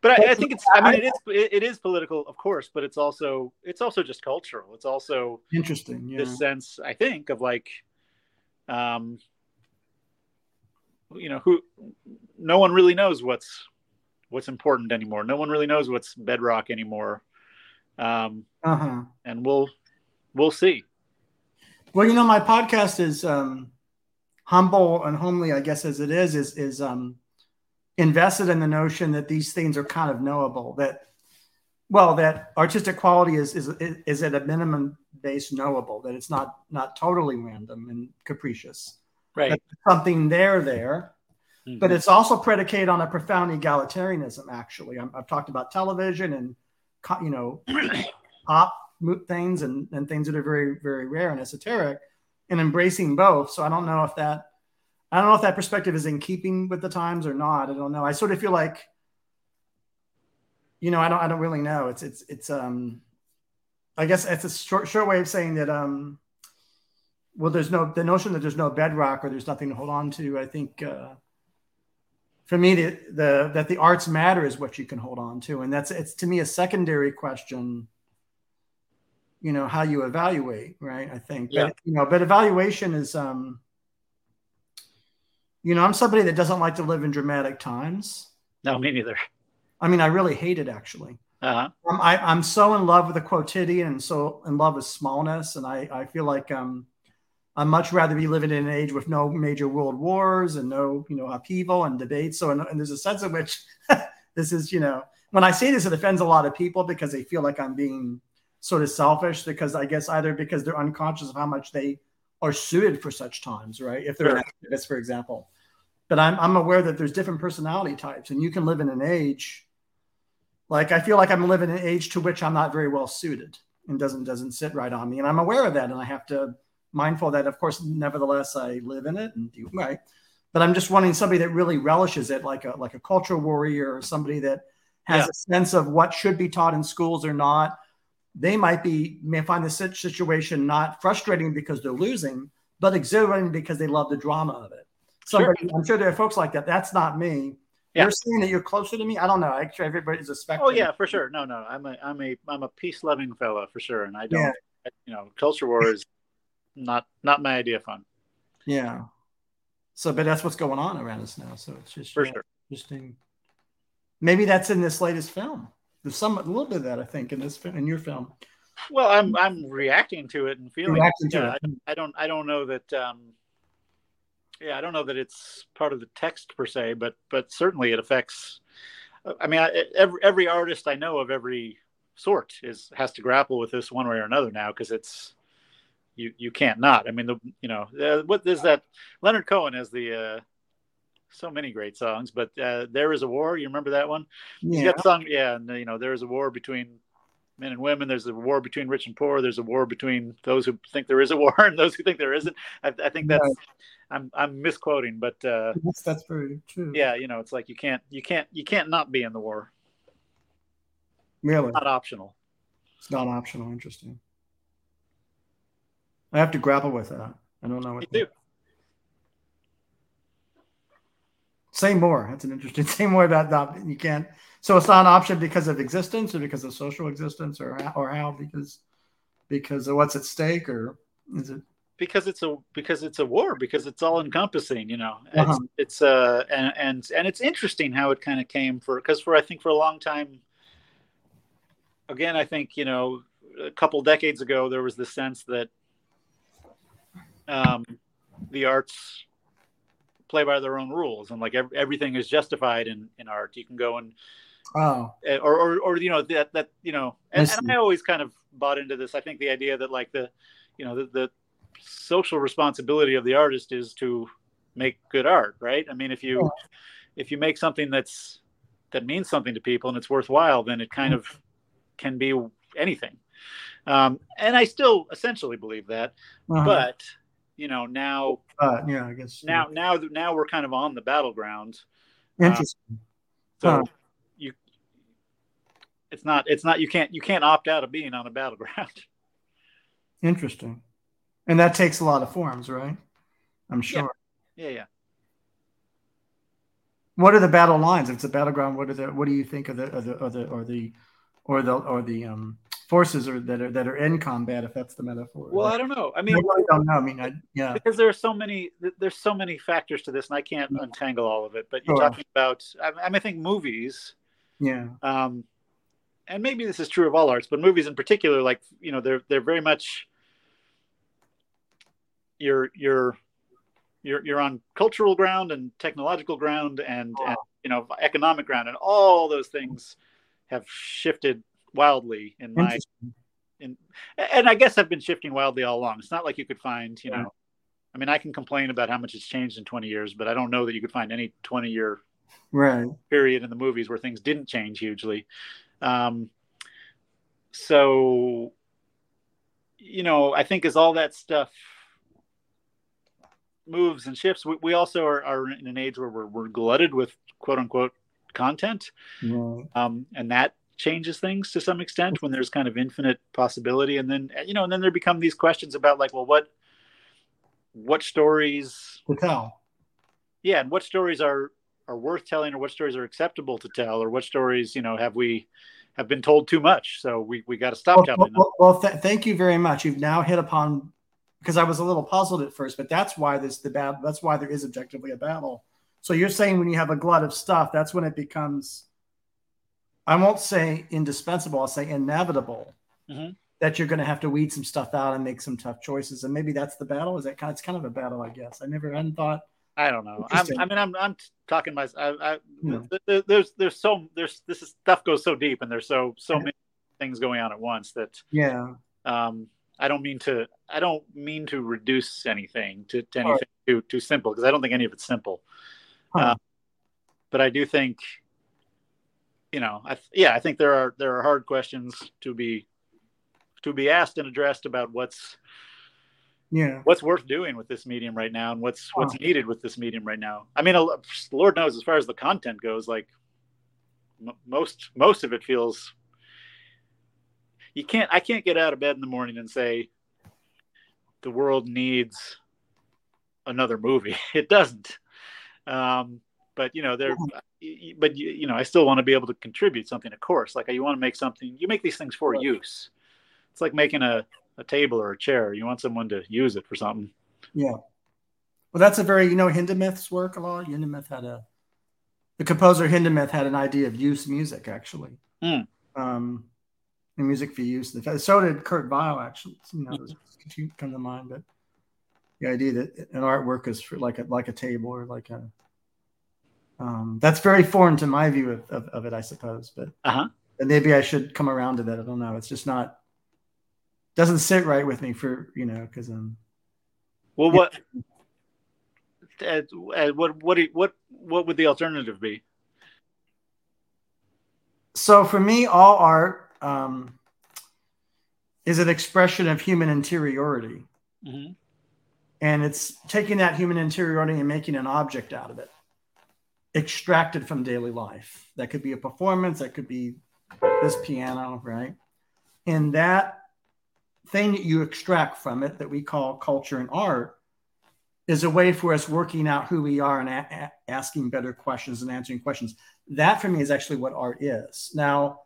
But I, I think it's. I mean, it is. It is political, of course, but it's also. It's also just cultural. It's also interesting. Yeah. This sense, I think, of like, um, you know, who, no one really knows what's, what's important anymore. No one really knows what's bedrock anymore. Um, uh-huh. and we'll, we'll see. Well, you know, my podcast is um, humble and homely, I guess, as it is, is is um, invested in the notion that these things are kind of knowable. That well, that artistic quality is is is at a minimum base knowable. That it's not not totally random and capricious. Right. something there there. Mm-hmm. But it's also predicated on a profound egalitarianism. Actually, i have talked about television and you know (clears throat) pop moot things and, and things that are very, very rare and esoteric and embracing both. So I don't know if that, I don't know if that perspective is in keeping with the times or not. I don't know. I sort of feel like, you know, I don't, I don't really know. It's, it's, it's, um, I guess it's a short, short way of saying that, um, well, there's no, the notion that there's no bedrock or there's nothing to hold on to. I think, uh, for me, the, the that the arts matter is what you can hold on to, and that's it's to me a secondary question you know how you evaluate right? I think yeah. but you know but evaluation is um you know i'm somebody that doesn't like to live in dramatic times. No me neither. I mean i really hate it actually. Uh-huh. um, I, i'm so in love with the quotidian and so in love with smallness. And i i feel like um i'd much rather be living in an age with no major world wars and no you know upheaval and debate so and, and there's a sense in which (laughs) this is you know when i say this it offends a lot of people because they feel like i'm being sort of selfish because I guess either because they're unconscious of how much they are suited for such times, right? If they're sure. an activist, for example. But I'm, I'm aware that there's different personality types, and you can live in an age. Like I feel like I'm living in an age to which I'm not very well suited and doesn't doesn't sit right on me, and I'm aware of that, and I have to mindful that, of course, nevertheless I live in it and do right. But I'm just wanting somebody that really relishes it, like a like a culture warrior or somebody that has yeah. a sense of what should be taught in schools or not, they might be may find the situation not frustrating because they're losing, but exhilarating because they love the drama of it. Somebody, sure. I'm sure there are folks like that. That's not me. Yeah. You're saying that you're closer to me. I don't know. Actually, everybody's a spectrum. Oh yeah, for sure. No, no. I'm a I'm a I'm a peace loving fellow for sure, and I don't. Yeah. You know, culture war is not not my idea of fun. Yeah. So, but that's what's going on around us now. So it's just for yeah, sure. interesting. Maybe that's in this latest film. There's some a little bit of that I think in this in your film. Well, I'm I'm reacting to it and feeling. Reacting it. Yeah, I, I, don't I don't know that. Um, yeah, I don't know that it's part of the text per se, but but certainly it affects. I mean, I, every every artist I know of every sort is has to grapple with this one way or another now because it's you you can't not. I mean, the you know uh, what is that? Leonard Cohen has the uh, so many great songs, but uh, there is a war. You remember that one? Yeah. Song, yeah, and you know there is a war between men and women. There's a war between rich and poor. There's a war between those who think there is a war (laughs) and those who think there isn't. I, I think that's I'm I'm misquoting, but uh, that's that's very true. Yeah, you know, it's like you can't you can't you can't not be in the war. Really, it's not optional. It's not optional. Interesting. I have to grapple with that. I don't know what. You do. Say more. That's an interesting. (laughs) Say more about that. You can't. So it's not an option because of existence, or because of social existence, or or how because because of what's at stake, or is it? Because it's a because it's a war because it's all encompassing, you know. Uh-huh. It's, it's uh and and and it's interesting how it kind of came for because for I think for a long time. Again, I think you know a couple decades ago there was the sense that um, the arts play by their own rules and like every, everything is justified in in art. You can go and oh. eh, or or, or you know that that you know and, I, and I always kind of bought into this. I think the idea that like the you know the, the social responsibility of the artist is to make good art right? I mean if you yeah. if you make something that's that means something to people and it's worthwhile then it kind of can be anything. Um, and i still essentially believe that uh-huh. but you know now uh, yeah i guess now now now we're kind of on the battleground uh, interesting uh, so huh. you it's not it's not you can't you can't opt out of being on a battleground (laughs) interesting And that takes a lot of forms, right? I'm sure. Yeah, yeah. yeah. What are the battle lines? If it's a battleground, what are the what do you think of the of the or the or the or the or the um forces or that are that are in combat if that's the metaphor. Well like, i don't know. I mean i really don't know. I mean I, yeah. Because there are so many there's so many factors to this and i can't untangle all of it but you're sure. talking about i mean i think movies yeah. um and maybe this is true of all arts but movies in particular like you know they're they're very much you're you're you're you're on cultural ground and technological ground and, and you know economic ground and all those things have shifted wildly in my in and I guess I've been shifting wildly all along. It's not like you could find, you yeah. know, I mean, I can complain about how much it's changed in 20 years, but I don't know that you could find any 20 year right period in the movies where things didn't change hugely. Um, so, you know, I think as all that stuff moves and shifts, we, we also are, are, in an age where we're, we're glutted with quote unquote content. Right. Um, and that changes things to some extent when there's kind of infinite possibility. And then you know and then there become these questions about like well what what stories to tell. Yeah and what stories are are worth telling or what stories are acceptable to tell or what stories you know have we have been told too much. So we we got to stop well, telling well, well th- thank you very much. You've now hit upon because i was a little puzzled at first but that's why this the battle that's why there is objectively a battle. So you're saying when you have a glut of stuff that's when it becomes I won't say indispensable, I'll say inevitable mm-hmm. that you're going to have to weed some stuff out and make some tough choices. And maybe that's the battle. Is that kind of, it's kind of a battle, I guess. I never hadn't thought. I don't know. i mean, I'm, I'm talking my, I, I, there's, there's so, there's, this is, stuff goes so deep and there's so, so many things going on at once that, yeah. Um, I don't mean to, I don't mean to reduce anything to, to anything right. too, too simple because I don't think any of it's simple. Huh. Uh, but I do think you know, I, yeah, I think there are there are hard questions to be to be asked and addressed about what's yeah what's worth doing with this medium right now and what's oh. what's needed with this medium right now. I mean, Lord knows as far as the content goes, like m- most most of it feels you can't I can't get out of bed in the morning and say the world needs another movie. (laughs) It doesn't. Um, but you know, there but you, you know, I still want to be able to contribute something. Of course, like you want to make something. You make these things for right. use. It's like making a a table or a chair. You want someone to use it for something. Yeah. Well, that's a very you know Hindemith's work a lot. Hindemith had a the composer Hindemith had an idea of use music actually. Mm. Um, and music for use. So did Kurt Weill actually. You know, come to mind, but the idea that an artwork is for like a like a table or like a um, that's very foreign to my view of, of, of it, I suppose. But uh-huh. maybe I should come around to that. I don't know. It's just not doesn't sit right with me for you know because um. Well, what, uh, what, what, what, what would the alternative be? So for me, all art um, is an expression of human interiority, mm-hmm. and it's taking that human interiority and making an object out of it extracted from daily life. That could be a performance, that could be this piano, right? And that thing that you extract from it that we call culture and art is a way for us working out who we are and a- asking better questions and answering questions. That for me is actually what art is. Now,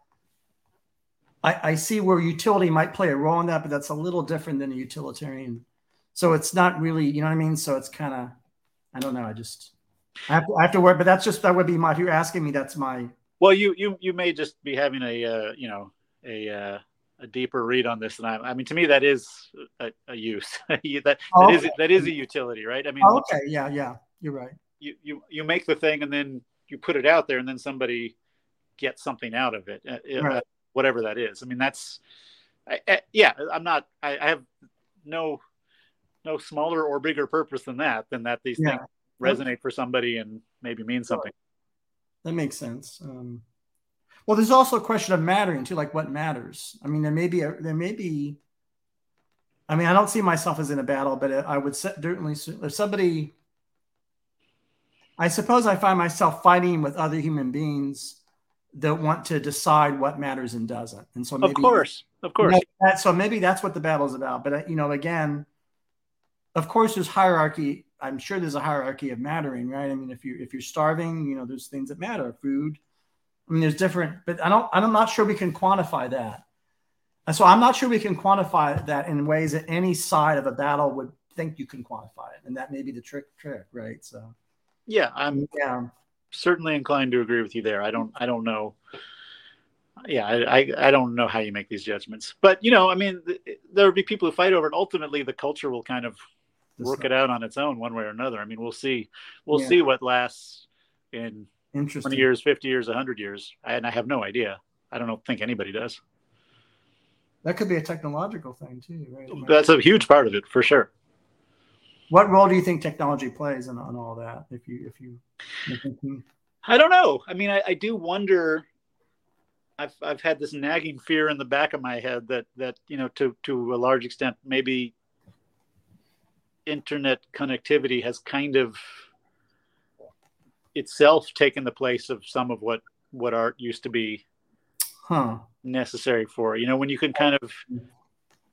I, I see where utility might play a role in that, but that's a little different than a utilitarian. So it's not really, you know what I mean? So it's kind of, I don't know. I just, I have, to, I have to work, but that's just that would be my. If you're asking me, that's my. Well, you you you may just be having a uh, you know a uh, a deeper read on this than I. I mean, to me, that is a, a use. (laughs) that that oh, is, that is a utility, right? I mean, oh, okay, yeah, yeah, you're right. You you you make the thing and then you put it out there, and then somebody gets something out of it, uh, uh right. whatever that is. I mean, that's I, I, yeah. I'm not. I, I, have no no smaller or bigger purpose than that. Than that these yeah. things resonate for somebody and maybe mean something. That makes sense. Um, well, there's also a question of mattering too, like what matters. I mean, there may be a, there may be. I mean, I don't see myself as in a battle, but I would certainly if somebody. I suppose I find myself fighting with other human beings that want to decide what matters and doesn't, and so maybe, of course, of course. that, so maybe that's what the battle is about. But you know, again, of course, there's hierarchy. I'm sure there's a hierarchy of mattering, right? I mean, if you if you're starving, you know, there's things that matter, food. I mean, there's different, but I don't. I'm not sure we can quantify that. And so I'm not sure we can quantify that in ways that any side of a battle would think you can quantify it, and that may be the trick, trick, right? So, yeah, I'm yeah certainly inclined to agree with you there. I don't, I don't know. Yeah, I, I, I don't know how you make these judgments, but you know, I mean, th- there will be people who fight over it. Ultimately, the culture will kind of work it out on its own, one way or another. I mean, we'll see, we'll yeah. see what lasts in 20 years, 50 years, 100 years, and I have no idea. I don't think anybody does. That could be a technological thing too, right? Oh, that's a huge part of it for sure. What role do you think technology plays in, on all that? If you if you, I don't know. I mean, I, I do wonder. I've I've had this nagging fear in the back of my head that that you know to to a large extent maybe internet connectivity has kind of itself taken the place of some of what what art used to be huh. necessary for. You know, when you can kind of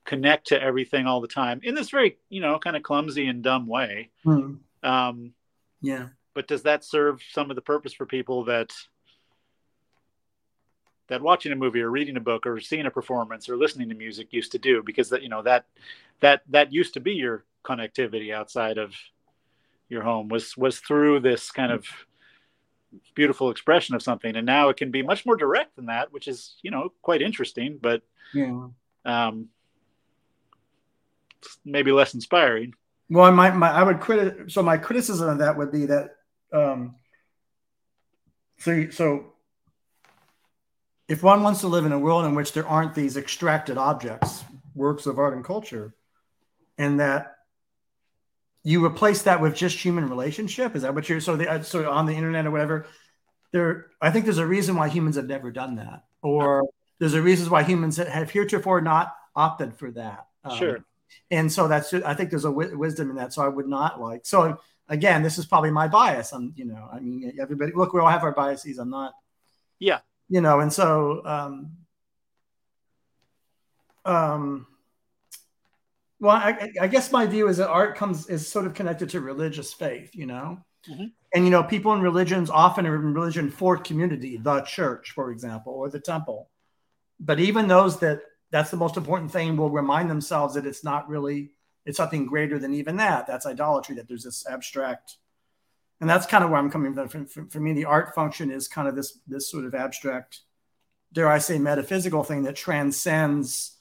connect to everything all the time in this very you know kind of clumsy and dumb way hmm. um yeah but does that serve some of the purpose for people that that watching a movie or reading a book or seeing a performance or listening to music used to do because that you know that that that used to be your connectivity outside of your home was was through this kind of beautiful expression of something and now it can be much more direct than that which is you know quite interesting but yeah um maybe less inspiring. Well, my, my I would credit so my criticism of that would be that um, so so if one wants to live in a world in which there aren't these extracted objects, works of art and culture, and that you replace that with just human relationship, is that what you're so the so on the internet or whatever? There, I think there's a reason why humans have never done that, or there's a reason why humans have heretofore not opted for that. Um, sure and so that's I think there's a w- wisdom in that. So I would not like. So again, this is probably my bias. I'm you know I mean everybody look we all have our biases. I'm not. Yeah. You know, and so um, um, well, I, I, guess my view is that art comes is sort of connected to religious faith, you know, mm-hmm. and you know, people in religions often are in religion for community, the church, for example, or the temple. But even those that that's the most important thing will remind themselves that it's not really it's something greater than even that that's idolatry that there's this abstract and that's kind of where i'm coming from for, for, me the art function is kind of this this sort of abstract dare i say metaphysical thing that transcends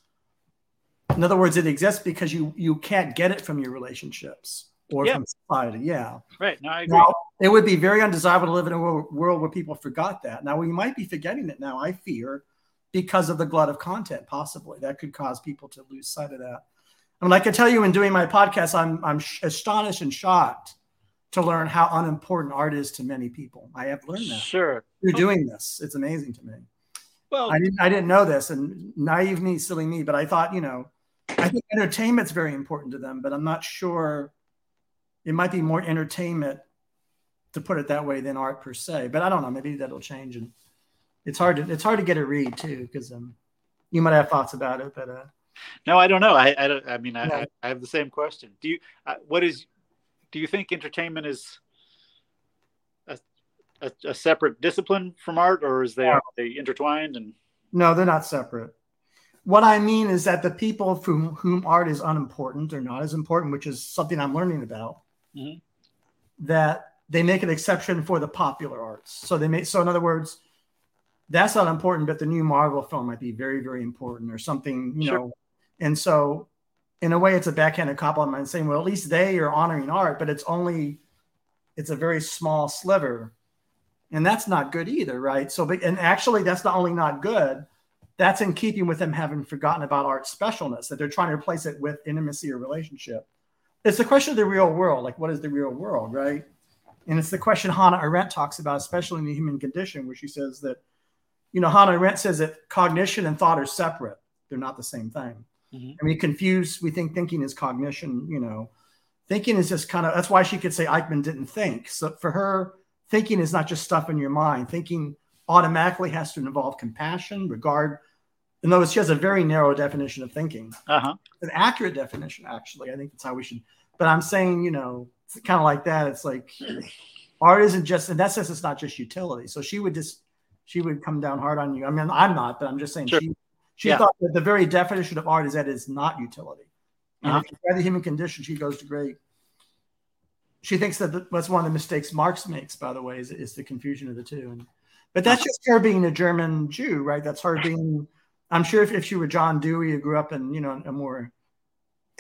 in other words it exists because you you can't get it from your relationships or yeah. from society yeah right no, I agree. Now, it would be very undesirable to live in a world where people forgot that now we might be forgetting it now i fear because of the glut of content, possibly. That could cause people to lose sight of that. I mean, I can tell you in doing my podcast, I'm, I'm astonished and shocked to learn how unimportant art is to many people. I have learned that. Sure. You're doing this. It's amazing to me. Well, I didn't, I didn't know this and naive me, silly me, but I thought, you know, I think entertainment's very important to them, but I'm not sure it might be more entertainment to put it that way than art per se, but I don't know, maybe that'll change. And it's hard to it's hard to get a read too because um you might have thoughts about it, but uh. No, I don't know. I I, don't, I mean I, I, I have the same question. Do you uh, what is do you think entertainment is a, a, a separate discipline from art, or is they are they intertwined and? No, they're not separate. What I mean is that the people from whom art is unimportant or not as important, which is something I'm learning about, mm-hmm. that they make an exception for the popular arts. So they make so in other words, that's not important, but the new Marvel film might be very, very important or something, you sure. know. And so, in a way, it's a backhanded compliment saying, well, at least they are honoring art, but it's only, it's a very small sliver. And that's not good either, right? So, and actually, that's not only not good, that's in keeping with them having forgotten about art specialness, that they're trying to replace it with intimacy or relationship. It's the question of the real world. Like, what is the real world, right? And it's the question Hannah Arendt talks about, especially in the human condition, where she says that you know, Hannah Arendt says that cognition and thought are separate. They're not the same thing. Mm-hmm. And we confuse, we think thinking is cognition, you know, thinking is just kind of, that's why she could say Eichmann didn't think. So for her, thinking is not just stuff in your mind. Thinking automatically has to involve compassion, regard. In other words, she has a very narrow definition of thinking. Uh-huh. An accurate definition, actually. I think that's how we should. but I'm saying, you know, it's kind of like that. It's like (clears throat) art isn't just in that sense. It's not just utility. So she would just she would come down hard on you. I mean, I'm not, but I'm just saying Sure. she she Yeah. thought that the very definition of art is that it's not utility. And Uh-huh. if you try the human condition, she goes to great. She thinks that the, that's one of the mistakes Marx makes, by the way, is, is the confusion of the two. And, but that's just her being a German Jew, right? That's her being. I'm sure if, if she were John Dewey, who grew up in you know a more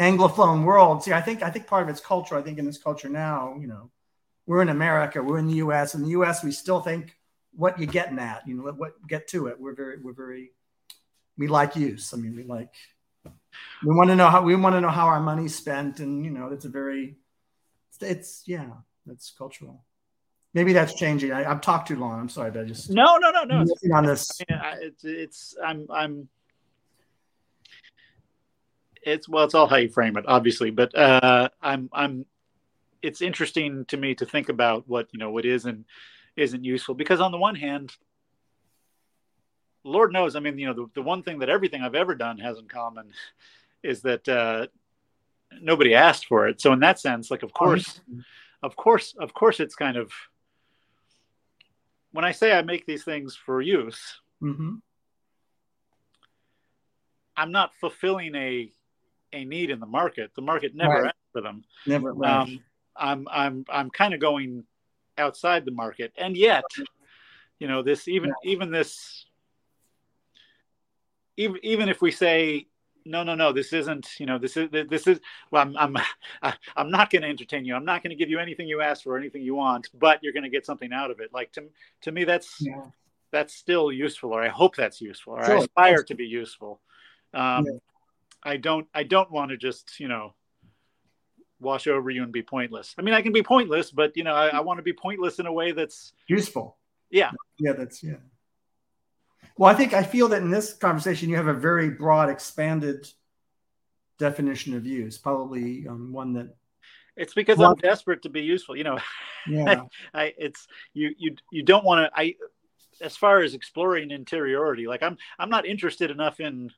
Anglophone world. See, I think I think part of it's culture. I think in this culture now, you know, we're in America, we're in the U.S. In the U.S., we still think what you getting at, you know, what, what get to it. We're very we're very we like use. I mean, we like we want to know how we want to know how our money's spent, and you know, it's a very it's yeah, that's cultural. Maybe that's changing. I, I've talked too long. I'm sorry, but I just No, no, no, no. It's, on this. I mean, I- it's, it's I'm I'm it's well it's all how you frame it obviously but uh i'm i'm it's interesting to me to think about what you know what is and isn't useful because on the one hand lord knows i mean you know the, the one thing that everything i've ever done has in common is that uh nobody asked for it so in that sense like of course of course of course it's kind of when i say i make these things for use hmm I'm not fulfilling a a need in the market. The market never Right. asked for them. Never. Right. Um, I'm I'm I'm kind of going outside the market, and yet, you know, this even even this even even if we say no no no this isn't you know this is this is well i'm i'm (laughs) i'm not going to entertain you i'm not going to give you anything you ask for anything you want but you're going to get something out of it like to to me that's yeah. that's still useful or i hope that's useful or Sure. i aspire to be useful um, Yeah. i don't i don't want to just you know wash over you and be pointless i mean i can be pointless but you know i, I want to be pointless in a way that's Useful. Yeah. Yeah. That's yeah. Well, I think I feel that in this conversation you have a very broad, expanded definition of use. Probably um, one that it's because Well- i'm desperate to be useful you know (laughs) yeah. i it's you you you don't want to i as far as exploring interiority like i'm i'm not interested enough in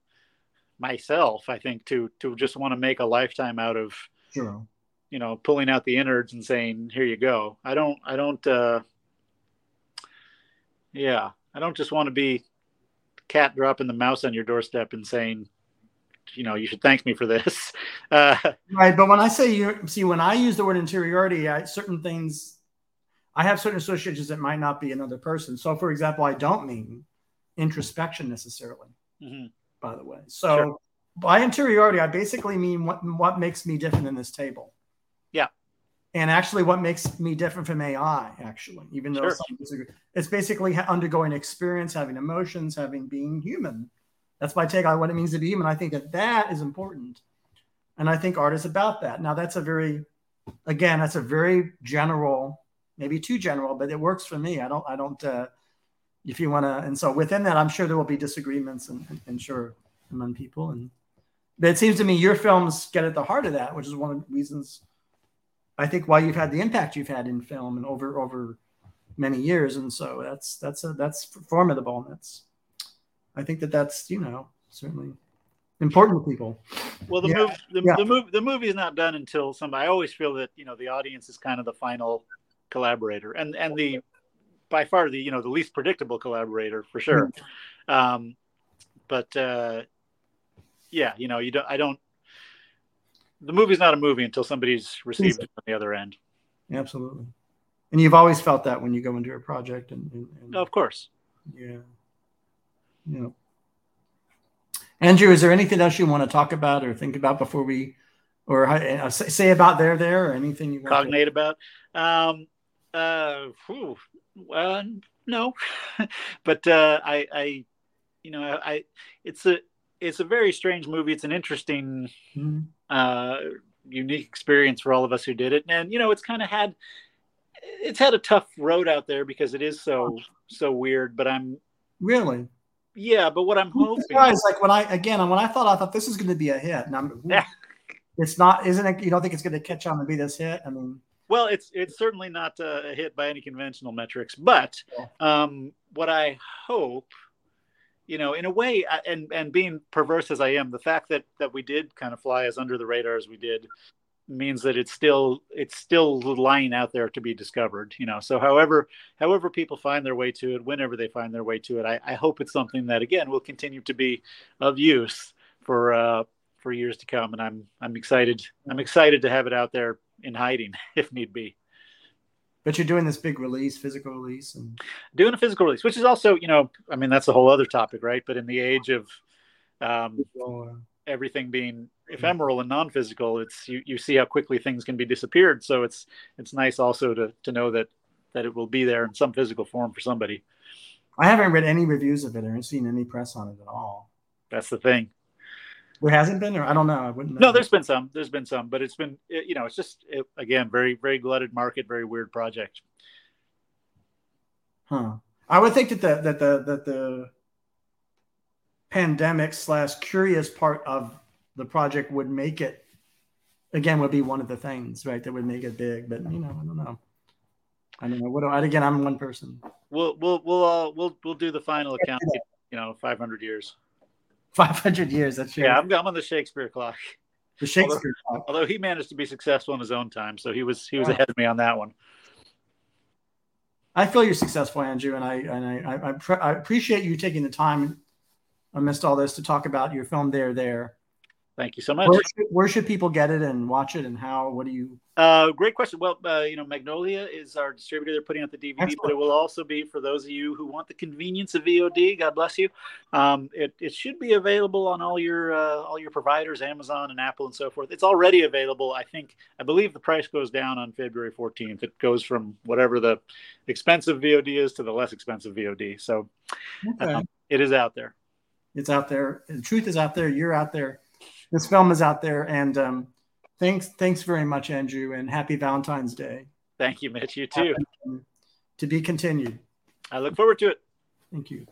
myself i think to to just want to make a lifetime out of Sure. you know pulling out the innards and saying here you go i don't i don't uh yeah i don't just want to be cat dropping the mouse on your doorstep and saying you know you should thank me for this (laughs) uh Right, but when I say you see, when I use the word interiority, I certain things, I have certain associations that might not be another person. So, for example, I don't mean introspection necessarily. mhm. By the way, so Sure. by interiority, I basically mean what what makes me different than this table. And actually, what makes me different from AI, actually, even though Sure. some disagree, it's basically undergoing experience, having emotions, having being human. That's my take on what it means to be human. I think that that is important. And I think art is about that. Now, that's a very, again, that's a very general, maybe too general, but it works for me. I don't, I don't, uh, if you want to, and so within that, I'm sure there will be disagreements and, and, and sure among people. And, but it seems to me your films get at the heart of that, which is one of the reasons I think why you've had the impact you've had in film and over, over many years. And so that's, that's, a, that's formidable. And that's, I think that that's, you know, certainly important to people. well the Yeah, movie the, yeah. the movie the movie is not done until somebody i always feel that you know the audience is kind of the final collaborator and and the by far the you know the least predictable collaborator for sure um but uh yeah you know you don't i don't the movie's not a movie until somebody's received it on the other end Absolutely. And you've always felt that when you go into a project and, and, and of course yeah. Yeah. Andrew, is there anything else you want to talk about or think about before we, or uh, say say about there, there, or anything you want to? cognate about um uh whew, well no (laughs) but uh i i you know I it's a it's a very strange movie it's an interesting Mhm. uh unique experience for all of us who did it and you know it's kind of had it's had a tough road out there because it is so so weird but i'm Really? yeah but what i'm hoping Surprised, like when I again when I thought I thought this is going to be a hit, and I'm, Yeah. it's not, isn't it? You don't think it's going to catch on and be this hit? I mean, Well, it's it's certainly not uh, a hit by any conventional metrics, but um, what I hope, you know, in a way, and and being perverse as I am, the fact that that we did kind of fly as under the radar as we did, means that it's still it's still lying out there to be discovered you know? So however however people find their way to it whenever they find their way to it i, I hope it's something that again will continue to be of use for uh for years to come. And i'm i'm excited i'm excited to have it out there in hiding (laughs) if need be but you're doing this big release physical release and doing a physical release which is also you know i mean that's a whole other topic right? But in the age of um, everything being ephemeral and non-physical it's you, you see how quickly things can be disappeared. So it's it's nice also to to know that that it will be there in some physical form for somebody. I haven't read any reviews of it or seen any press on it at all. That's the thing there hasn't been or i don't know i wouldn't know. no there's been some there's been some but it's been you know it's just it, again very very glutted market very weird project. Huh. I would think that the that the that the pandemic slash curious part of the project would make it again would be one of the things right that would make it big but you know i don't know. I don't know. What do I, again i'm one person. We'll we'll we'll uh, we'll we'll do the final account you know 500 years 500 years that's true. yeah I'm, I'm on the shakespeare clock. The shakespeare although, clock. although he managed to be successful in his own time so he was he was ahead of me on that one. I feel you're successful, Andrew, and I and I I, I, I appreciate you taking the time amidst all this to talk about your film there there Thank you so much. Where should, where should, people get it and watch it, and how? What do you? Uh, great question. Well, uh, you know, Magnolia is our distributor. They're putting out the DVD, Excellent. but it will also be for those of you who want the convenience of VOD. God bless you. Um, it, it should be available on all your uh, all your providers, Amazon and Apple and so forth. It's already available. I think I believe the price goes down on February 14th. It goes from whatever the expensive VOD is to the less expensive VOD. So okay. um, it is out there. It's out there. The truth is out there. You're out there this film is out there. And um, thanks, thanks very much, Andrew, and happy Valentine's Day. Thank you, Mitch. You too. To be continued. I look forward to it. Thank you.